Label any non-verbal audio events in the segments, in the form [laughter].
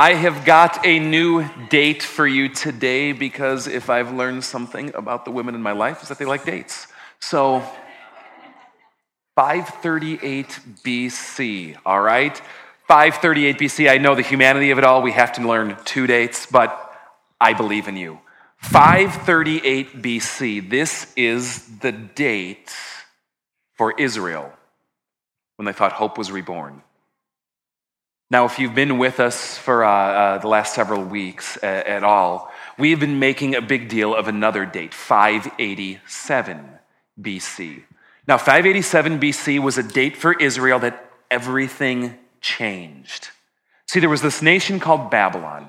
I have got a new date for you today because if I've learned something about the women in my life, is that they like dates. So, 538 BC, all right? 538 BC, I know the humanity of it all. We have to learn two dates, but I believe in you. 538 BC, this is the date for Israel when they thought hope was reborn. Now, if you've been with us for uh, uh, the last several weeks uh, at all, we have been making a big deal of another date, 587 BC. Now, 587 BC was a date for Israel that everything changed. See, there was this nation called Babylon.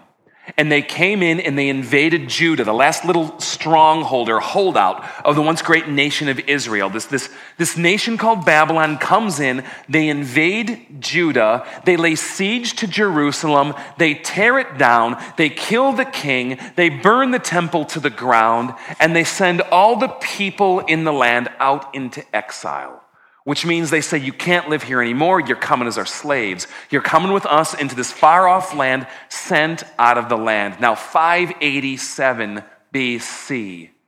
And they came in and they invaded Judah, the last little stronghold or holdout of the once great nation of Israel. This, this, this nation called Babylon comes in, they invade Judah, they lay siege to Jerusalem, they tear it down, they kill the king, they burn the temple to the ground, and they send all the people in the land out into exile which means they say, You can't live here anymore. You're coming as our slaves. You're coming with us into this far off land, sent out of the land. Now, 587 BC. [sighs]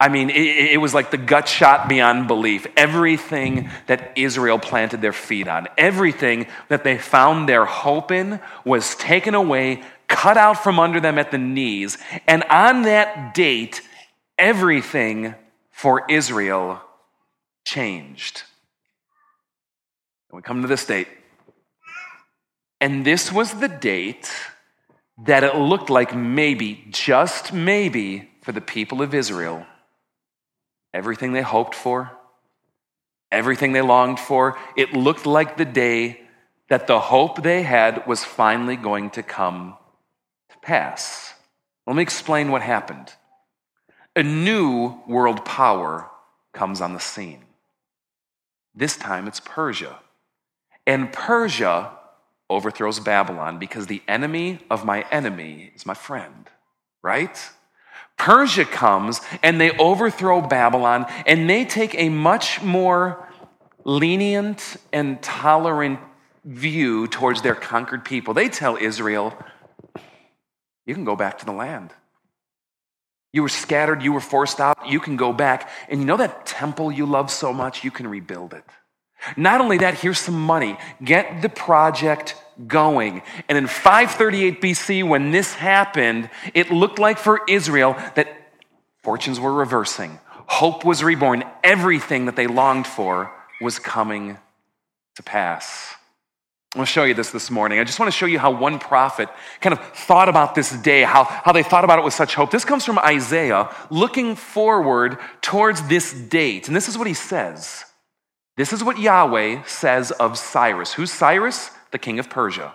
I mean, it, it, was like the gut shot beyond belief. Everything that Israel planted their feet on, everything that they found their hope in, was taken away, cut out from under them at the knees. And on that date, everything for Israel changed. And we come to this date. And this was the date that it looked like maybe, just maybe, for the people of Israel, everything they hoped for, everything they longed for, it looked like the day that the hope they had was finally going to come to pass. Let me explain what happened. A new world power comes on the scene. This time it's Persia. And Persia overthrows Babylon because the enemy of my enemy is my friend, right? Persia comes and they overthrow Babylon and they take a much more lenient and tolerant view towards their conquered people. They tell Israel, you can go back to the land. You were scattered, you were forced out, you can go back. And you know that temple you love so much, you can rebuild it. Not only that, here's some money. Get the project going. And in 538 BC, when this happened, it looked like for Israel that fortunes were reversing. Hope was reborn. Everything that they longed for was coming to pass. I want to show you this this morning. I just want to show you how one prophet kind of thought about this day, how, how they thought about it with such hope. This comes from Isaiah looking forward towards this date. And this is what he says. This is what Yahweh says of Cyrus. Who's Cyrus? The king of Persia.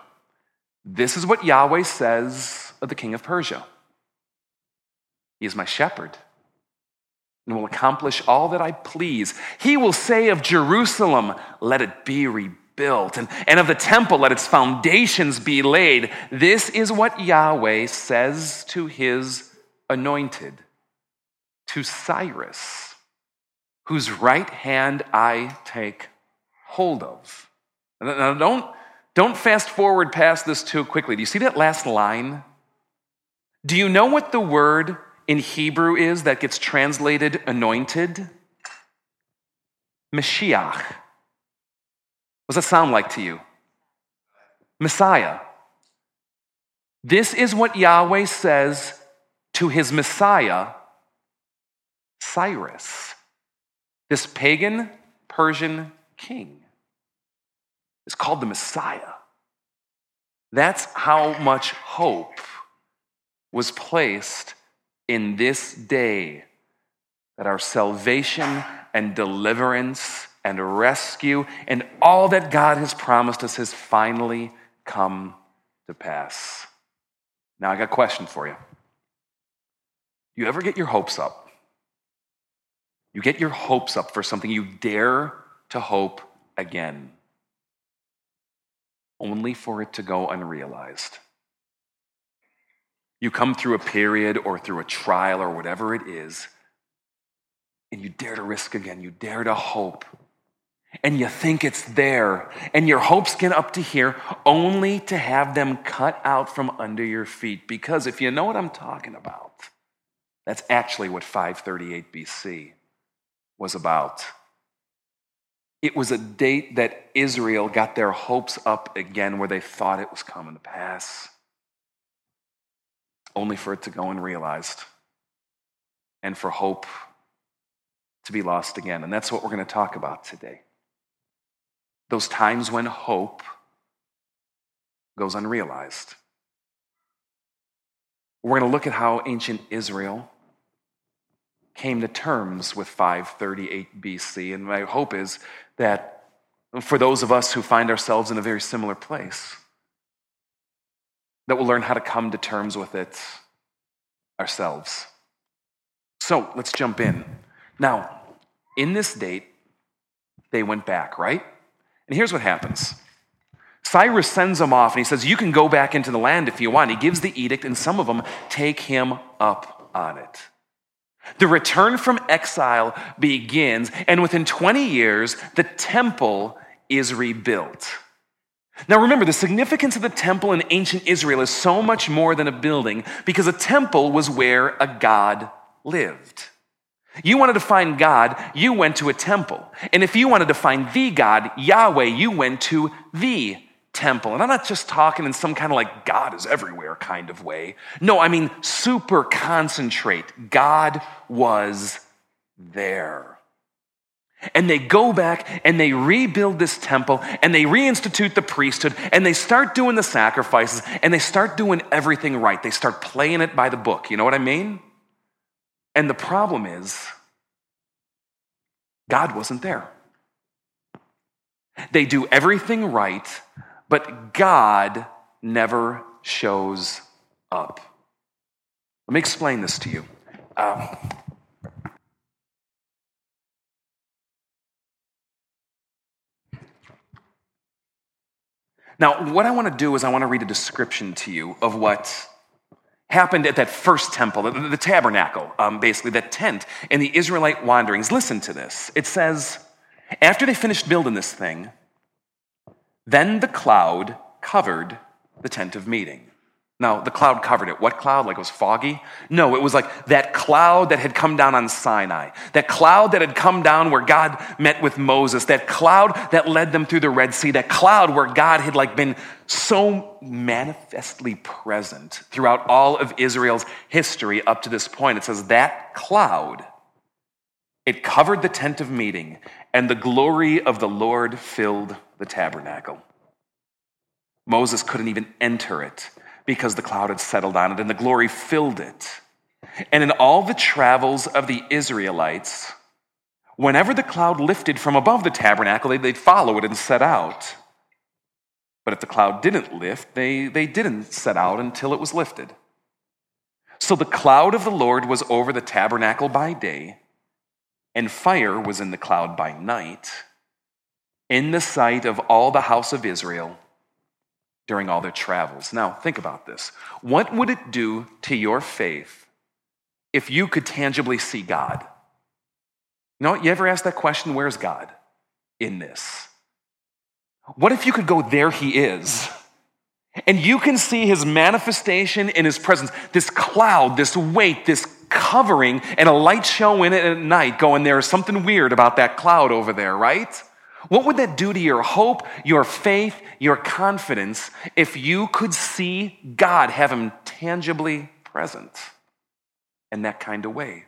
This is what Yahweh says of the king of Persia. He is my shepherd and will accomplish all that I please. He will say of Jerusalem, let it be rebuilt built, and, and of the temple, let its foundations be laid. This is what Yahweh says to his anointed, to Cyrus, whose right hand I take hold of. Now, don't, don't fast forward past this too quickly. Do you see that last line? Do you know what the word in Hebrew is that gets translated anointed? Mashiach. What does that sound like to you? Messiah. This is what Yahweh says to his Messiah, Cyrus, this pagan Persian king. is called the Messiah. That's how much hope was placed in this day that our salvation and deliverance and rescue and all that God has promised us has finally come to pass. Now, I got a question for you. You ever get your hopes up? You get your hopes up for something you dare to hope again, only for it to go unrealized. You come through a period or through a trial or whatever it is, and you dare to risk again. You dare to hope and you think it's there, and your hopes get up to here only to have them cut out from under your feet. Because if you know what I'm talking about, that's actually what 538 BC was about. It was a date that Israel got their hopes up again where they thought it was coming to pass, only for it to go unrealized and for hope to be lost again. And that's what we're going to talk about today. Those times when hope goes unrealized. We're going to look at how ancient Israel came to terms with 538 BC. And my hope is that for those of us who find ourselves in a very similar place, that we'll learn how to come to terms with it ourselves. So let's jump in. Now, in this date, they went back, right? And here's what happens Cyrus sends them off and he says, You can go back into the land if you want. He gives the edict, and some of them take him up on it. The return from exile begins, and within 20 years, the temple is rebuilt. Now remember, the significance of the temple in ancient Israel is so much more than a building because a temple was where a God lived. You wanted to find God, you went to a temple. And if you wanted to find the God, Yahweh, you went to the temple. And I'm not just talking in some kind of like God is everywhere kind of way. No, I mean super concentrate. God was there. And they go back and they rebuild this temple and they reinstitute the priesthood and they start doing the sacrifices and they start doing everything right. They start playing it by the book. You know what I mean? And the problem is, God wasn't there. They do everything right, but God never shows up. Let me explain this to you. Um, now, what I want to do is I want to read a description to you of what happened at that first temple, the, the tabernacle, um, basically, that tent in the Israelite wanderings. Listen to this. It says, after they finished building this thing, then the cloud covered the tent of meeting. Now, the cloud covered it. What cloud? Like it was foggy? No, it was like that cloud that had come down on Sinai. That cloud that had come down where God met with Moses. That cloud that led them through the Red Sea. That cloud where God had like been so manifestly present throughout all of Israel's history up to this point. It says that cloud, it covered the tent of meeting and the glory of the Lord filled the tabernacle. Moses couldn't even enter it because the cloud had settled on it and the glory filled it. And in all the travels of the Israelites, whenever the cloud lifted from above the tabernacle, they'd follow it and set out. But if the cloud didn't lift, they, they didn't set out until it was lifted. So the cloud of the Lord was over the tabernacle by day, and fire was in the cloud by night, in the sight of all the house of Israel during all their travels. Now, think about this. What would it do to your faith if you could tangibly see God? You know, you ever ask that question, where's God in this? What if you could go, there he is? And you can see his manifestation in his presence, this cloud, this weight, this covering, and a light show in it at night, going, there is something weird about that cloud over there, right? What would that do to your hope, your faith, your confidence if you could see God, have Him tangibly present in that kind of way?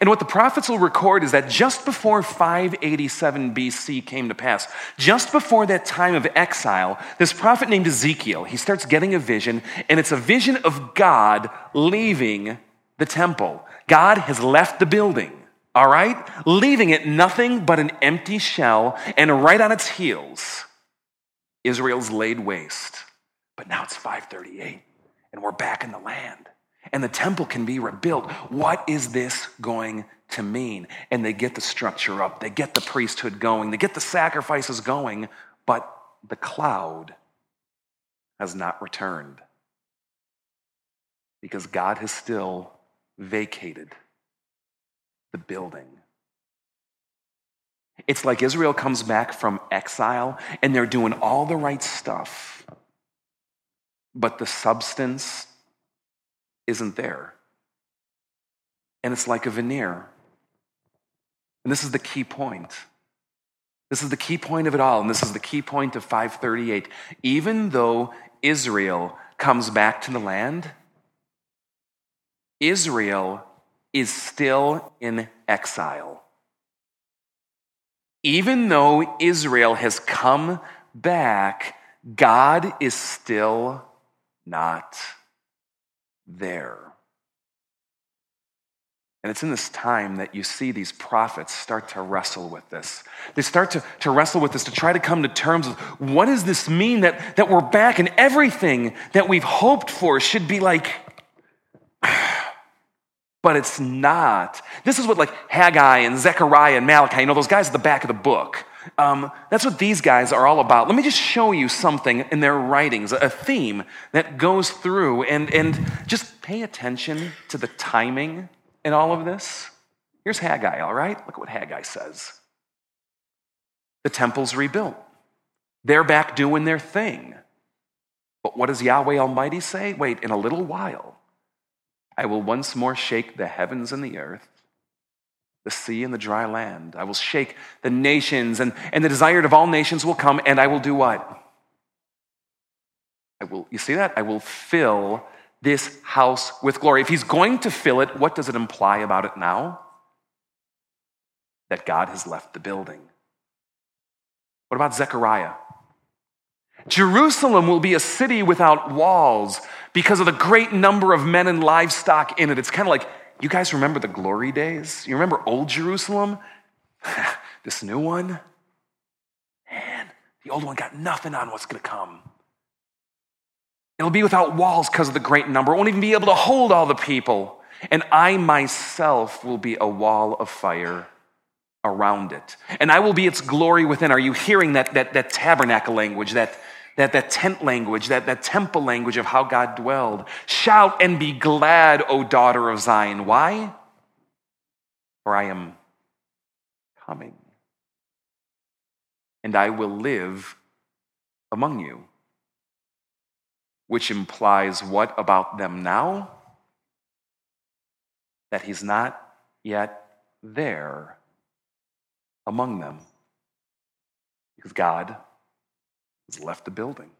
And what the prophets will record is that just before 587 BC came to pass, just before that time of exile, this prophet named Ezekiel, he starts getting a vision, and it's a vision of God leaving the temple. God has left the building all right? Leaving it nothing but an empty shell, and right on its heels, Israel's laid waste. But now it's 538, and we're back in the land, and the temple can be rebuilt. What is this going to mean? And they get the structure up, they get the priesthood going, they get the sacrifices going, but the cloud has not returned because God has still vacated the building. It's like Israel comes back from exile and they're doing all the right stuff, but the substance isn't there. And it's like a veneer. And this is the key point. This is the key point of it all, and this is the key point of 538. Even though Israel comes back to the land, Israel is still in exile. Even though Israel has come back, God is still not there. And it's in this time that you see these prophets start to wrestle with this. They start to, to wrestle with this to try to come to terms with what does this mean that, that we're back and everything that we've hoped for should be like, but it's not. This is what like Haggai and Zechariah and Malachi, you know, those guys at the back of the book. Um, that's what these guys are all about. Let me just show you something in their writings, a theme that goes through, and, and just pay attention to the timing in all of this? Here's Haggai, all right? Look at what Haggai says. The temple's rebuilt. They're back doing their thing. But what does Yahweh Almighty say? Wait, in a little while, I will once more shake the heavens and the earth, the sea and the dry land. I will shake the nations, and, and the desired of all nations will come, and I will do what? I will, you see that? I will fill this house with glory. If he's going to fill it, what does it imply about it now? That God has left the building. What about Zechariah? Jerusalem will be a city without walls because of the great number of men and livestock in it. It's kind of like, you guys remember the glory days? You remember old Jerusalem? [laughs] this new one? Man, the old one got nothing on what's going to come. It'll be without walls because of the great number. It won't even be able to hold all the people. And I myself will be a wall of fire around it. And I will be its glory within. Are you hearing that, that, that tabernacle language, that, that, that tent language, that, that temple language of how God dwelled? Shout and be glad, O daughter of Zion. Why? For I am coming. And I will live among you which implies what about them now? That he's not yet there among them because God has left the building.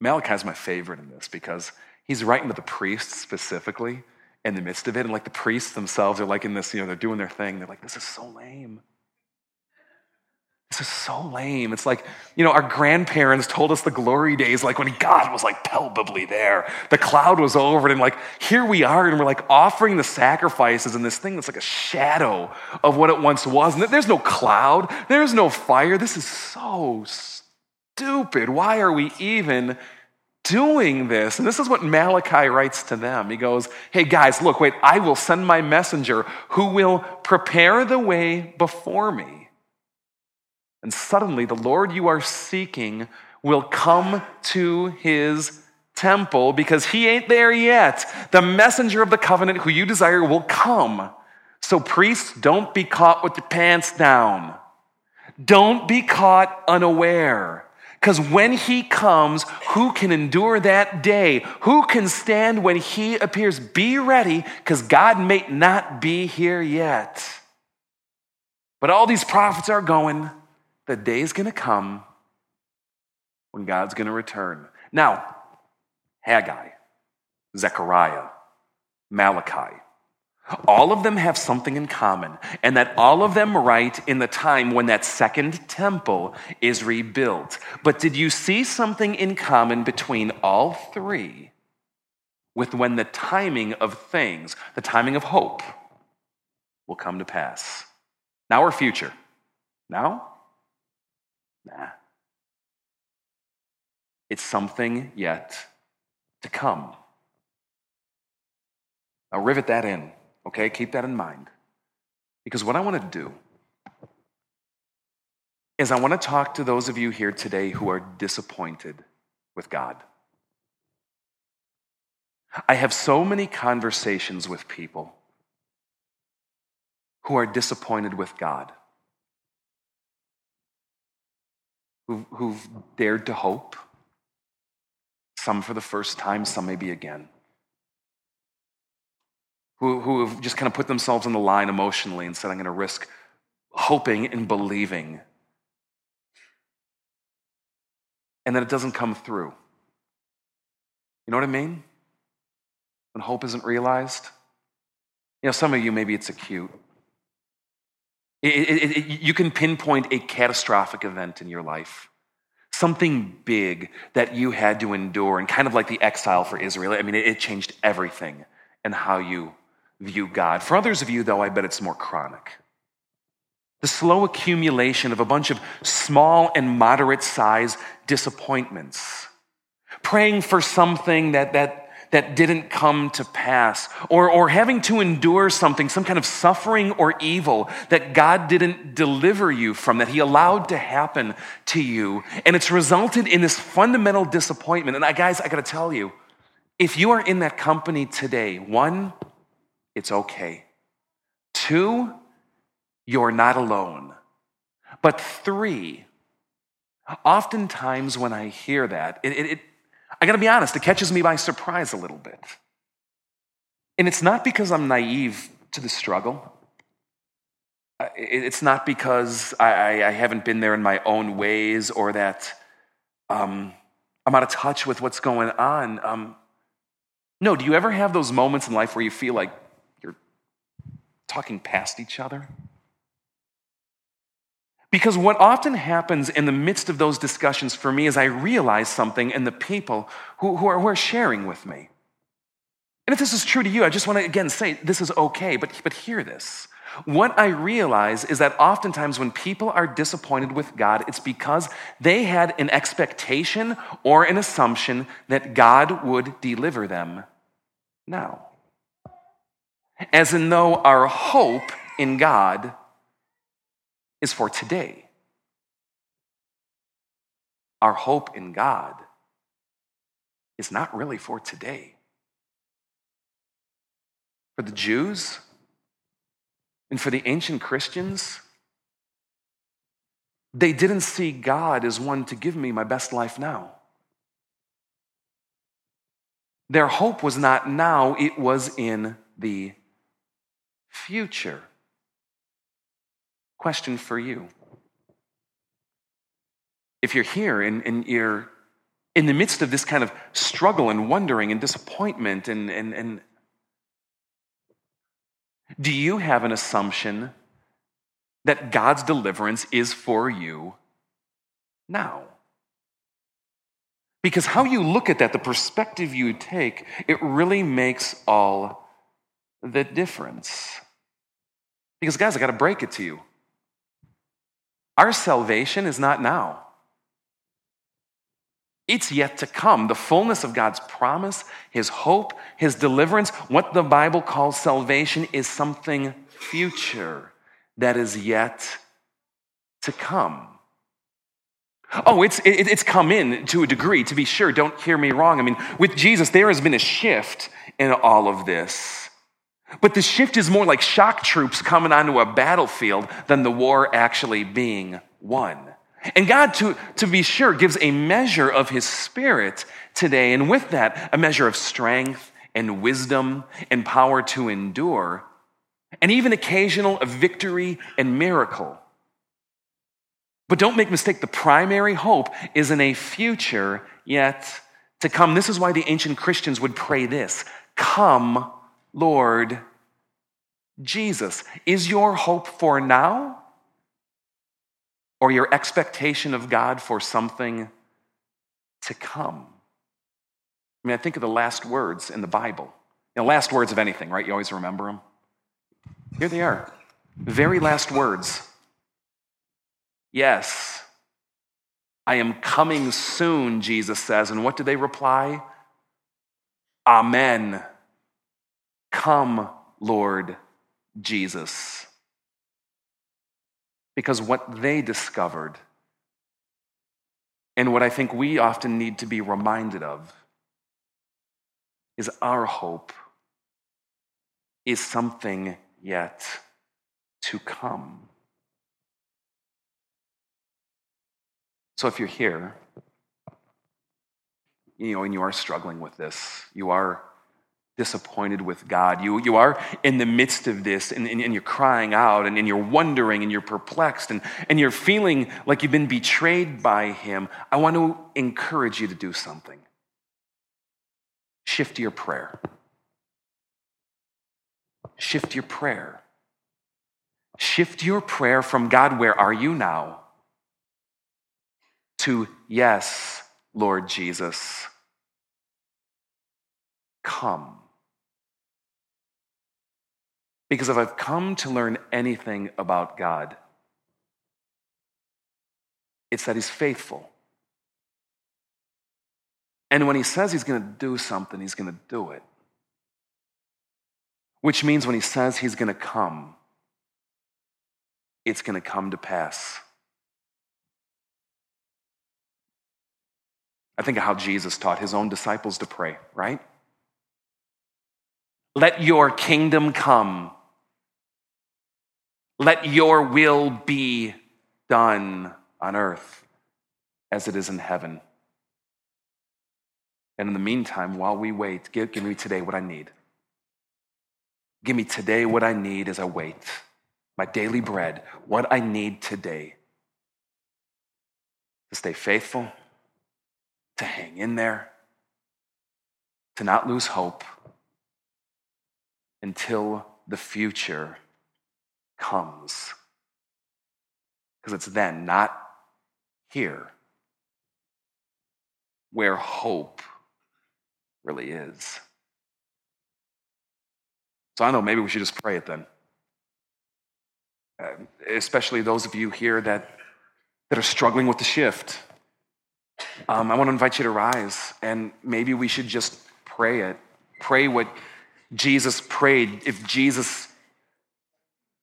Malachi is my favorite in this because he's writing to the priests specifically in the midst of it. And like the priests themselves are like in this, you know, they're doing their thing. They're like, this is so lame. This is so lame. It's like, you know, our grandparents told us the glory days, like when God was like palpably there. The cloud was over, and like, here we are, and we're like offering the sacrifices and this thing that's like a shadow of what it once was. And there's no cloud, there's no fire. This is so stupid. Why are we even doing this? And this is what Malachi writes to them. He goes, Hey guys, look, wait, I will send my messenger who will prepare the way before me. And suddenly, the Lord you are seeking will come to his temple because he ain't there yet. The messenger of the covenant who you desire will come. So, priests, don't be caught with your pants down. Don't be caught unaware. Because when he comes, who can endure that day? Who can stand when he appears? Be ready, because God may not be here yet. But all these prophets are going, the day is going to come when God's going to return. Now, Haggai, Zechariah, Malachi, all of them have something in common, and that all of them write in the time when that second temple is rebuilt. But did you see something in common between all three with when the timing of things, the timing of hope, will come to pass? Now or future? Now? Nah. It's something yet to come. Now, rivet that in, okay? Keep that in mind. Because what I want to do is I want to talk to those of you here today who are disappointed with God. I have so many conversations with people who are disappointed with God, who, who've dared to hope, some for the first time, some maybe again, who, who have just kind of put themselves on the line emotionally and said, I'm going to risk hoping and believing. And then it doesn't come through. You know what I mean? When hope isn't realized. You know, some of you, maybe it's acute. It, it, it, you can pinpoint a catastrophic event in your life, something big that you had to endure, and kind of like the exile for Israel. I mean, it, changed everything and how you view God. For others of you, though, I bet it's more chronic. The slow accumulation of a bunch of small and moderate size disappointments. Praying for something that, that that didn't come to pass, or, or having to endure something, some kind of suffering or evil that God didn't deliver you from, that He allowed to happen to you. And it's resulted in this fundamental disappointment. And I, guys, I gotta tell you, if you are in that company today, one, it's okay. Two, you're not alone. But three, oftentimes when I hear that, it, it, I gotta be honest, it catches me by surprise a little bit. And it's not because I'm naive to the struggle. It's not because I, I haven't been there in my own ways or that um, I'm out of touch with what's going on. Um, no, do you ever have those moments in life where you feel like you're talking past each other? Because what often happens in the midst of those discussions for me is I realize something in the people who, who, are, who are sharing with me. And if this is true to you, I just want to again say this is okay, but, but hear this. What I realize is that oftentimes when people are disappointed with God, it's because they had an expectation or an assumption that God would deliver them now. As in, though our hope in God is for today. Our hope in God is not really for today. For the Jews and for the ancient Christians, they didn't see God as one to give me my best life now. Their hope was not now, it was in the future. Question for you. If you're here and, and you're in the midst of this kind of struggle and wondering and disappointment, and, and, and do you have an assumption that God's deliverance is for you now? Because how you look at that, the perspective you take, it really makes all the difference. Because, guys, I got to break it to you. Our salvation is not now. It's yet to come. The fullness of God's promise, His hope, His deliverance, what the Bible calls salvation is something future that is yet to come. Oh, it's, it, it's come in to a degree, to be sure. Don't hear me wrong. I mean, with Jesus, there has been a shift in all of this. But the shift is more like shock troops coming onto a battlefield than the war actually being won. And God, to, to be sure, gives a measure of His Spirit today, and with that, a measure of strength and wisdom and power to endure, and even occasional of victory and miracle. But don't make mistake, the primary hope is in a future yet to come. This is why the ancient Christians would pray this Come, Lord Jesus. Is your hope for now or your expectation of God for something to come? I mean, I think of the last words in the Bible. You know, last words of anything, right? You always remember them. Here they are. Very last words. Yes, I am coming soon, Jesus says. And what do they reply? Amen. Come, Lord Jesus. Because what they discovered, and what I think we often need to be reminded of, is our hope is something yet to come. So if you're here, you know, and you are struggling with this, you are disappointed with God, you, you are in the midst of this and, and, and you're crying out and, and, you're wondering and you're perplexed and, and you're feeling like you've been betrayed by Him, I want to encourage you to do something. Shift your prayer. Shift your prayer. Shift your prayer from God, where are you now? to yes, Lord Jesus, come. Because if I've come to learn anything about God, it's that He's faithful. And when He says He's going to do something, He's going to do it. Which means when He says He's going to come, it's going to come to pass. I think of how Jesus taught his own disciples to pray, right? Let your kingdom come. Let your will be done on earth as it is in heaven. And in the meantime, while we wait, give, give me today what I need. Give me today what I need as I wait. My daily bread, what I need today to stay faithful to hang in there, to not lose hope until the future comes. Because it's then, not here, where hope really is. So I know maybe we should just pray it then. Uh, especially those of you here that, that are struggling with the shift um, I want to invite you to rise and maybe we should just pray it. Pray what Jesus prayed. If Jesus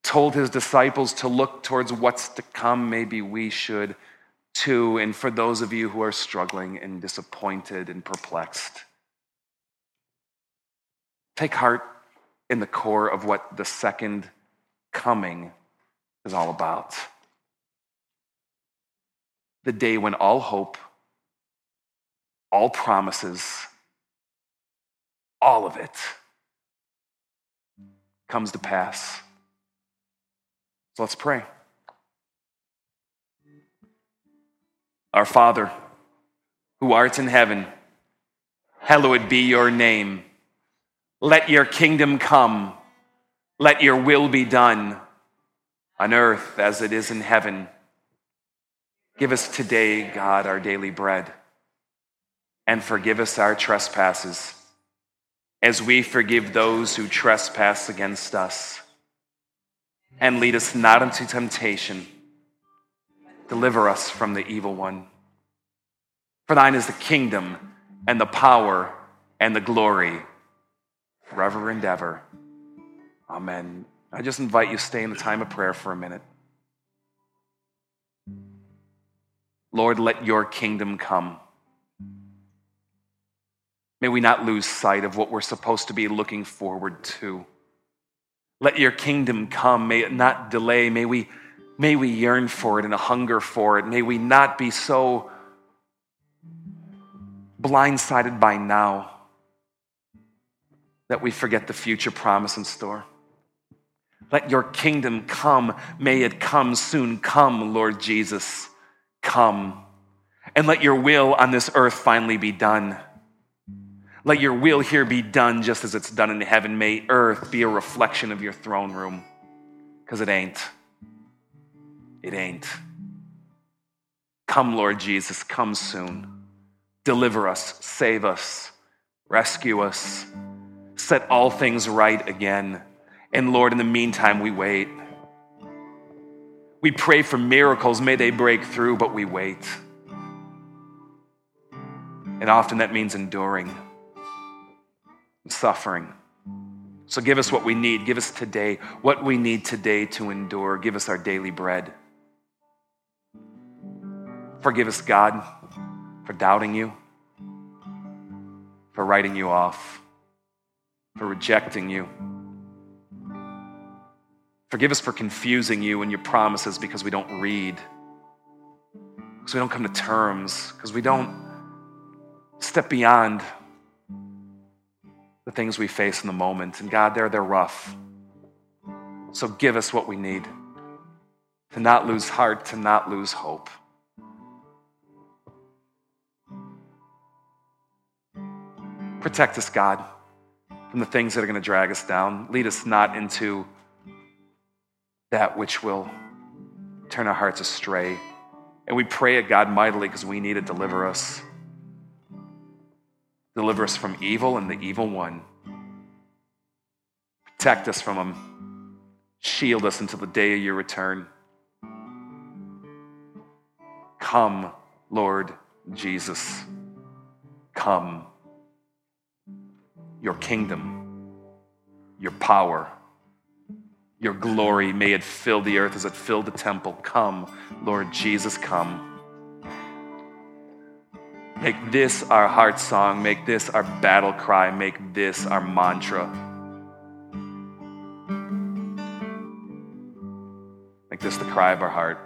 told his disciples to look towards what's to come, maybe we should too. And for those of you who are struggling and disappointed and perplexed, take heart in the core of what the second coming is all about. The day when all hope all promises, all of it comes to pass. So let's pray. Our Father, who art in heaven, hallowed be your name. Let your kingdom come. Let your will be done on earth as it is in heaven. Give us today, God, our daily bread and forgive us our trespasses, as we forgive those who trespass against us. And lead us not into temptation. Deliver us from the evil one. For thine is the kingdom and the power and the glory forever and ever. Amen. I just invite you to stay in the time of prayer for a minute. Lord, let your kingdom come. May we not lose sight of what we're supposed to be looking forward to. Let your kingdom come. May it not delay. May we, may we yearn for it and a hunger for it. May we not be so blindsided by now that we forget the future promise in store. Let your kingdom come. May it come soon. Come, Lord Jesus. Come. And let your will on this earth finally be done. Let your will here be done just as it's done in heaven. May earth be a reflection of your throne room. Because it ain't. It ain't. Come, Lord Jesus, come soon. Deliver us, save us, rescue us, set all things right again. And Lord, in the meantime, we wait. We pray for miracles. May they break through, but we wait. And often that means enduring suffering. So give us what we need. Give us today what we need today to endure. Give us our daily bread. Forgive us, God, for doubting you, for writing you off, for rejecting you, Forgive us for confusing you and your promises because we don't read, because we don't come to terms, because we don't step beyond the things we face in the moment. And God, they're, they're rough. So give us what we need to not lose heart, to not lose hope. Protect us, God, from the things that are going to drag us down. Lead us not into that which will turn our hearts astray. And we pray it, God, mightily because we need to deliver us. Deliver us from evil and the evil one. Protect us from him. Shield us until the day of your return. Come, Lord Jesus. Come. Your kingdom, your power, your glory, may it fill the earth as it filled the temple. Come, Lord Jesus, come. Make this our heart song. Make this our battle cry. Make this our mantra. Make this the cry of our heart.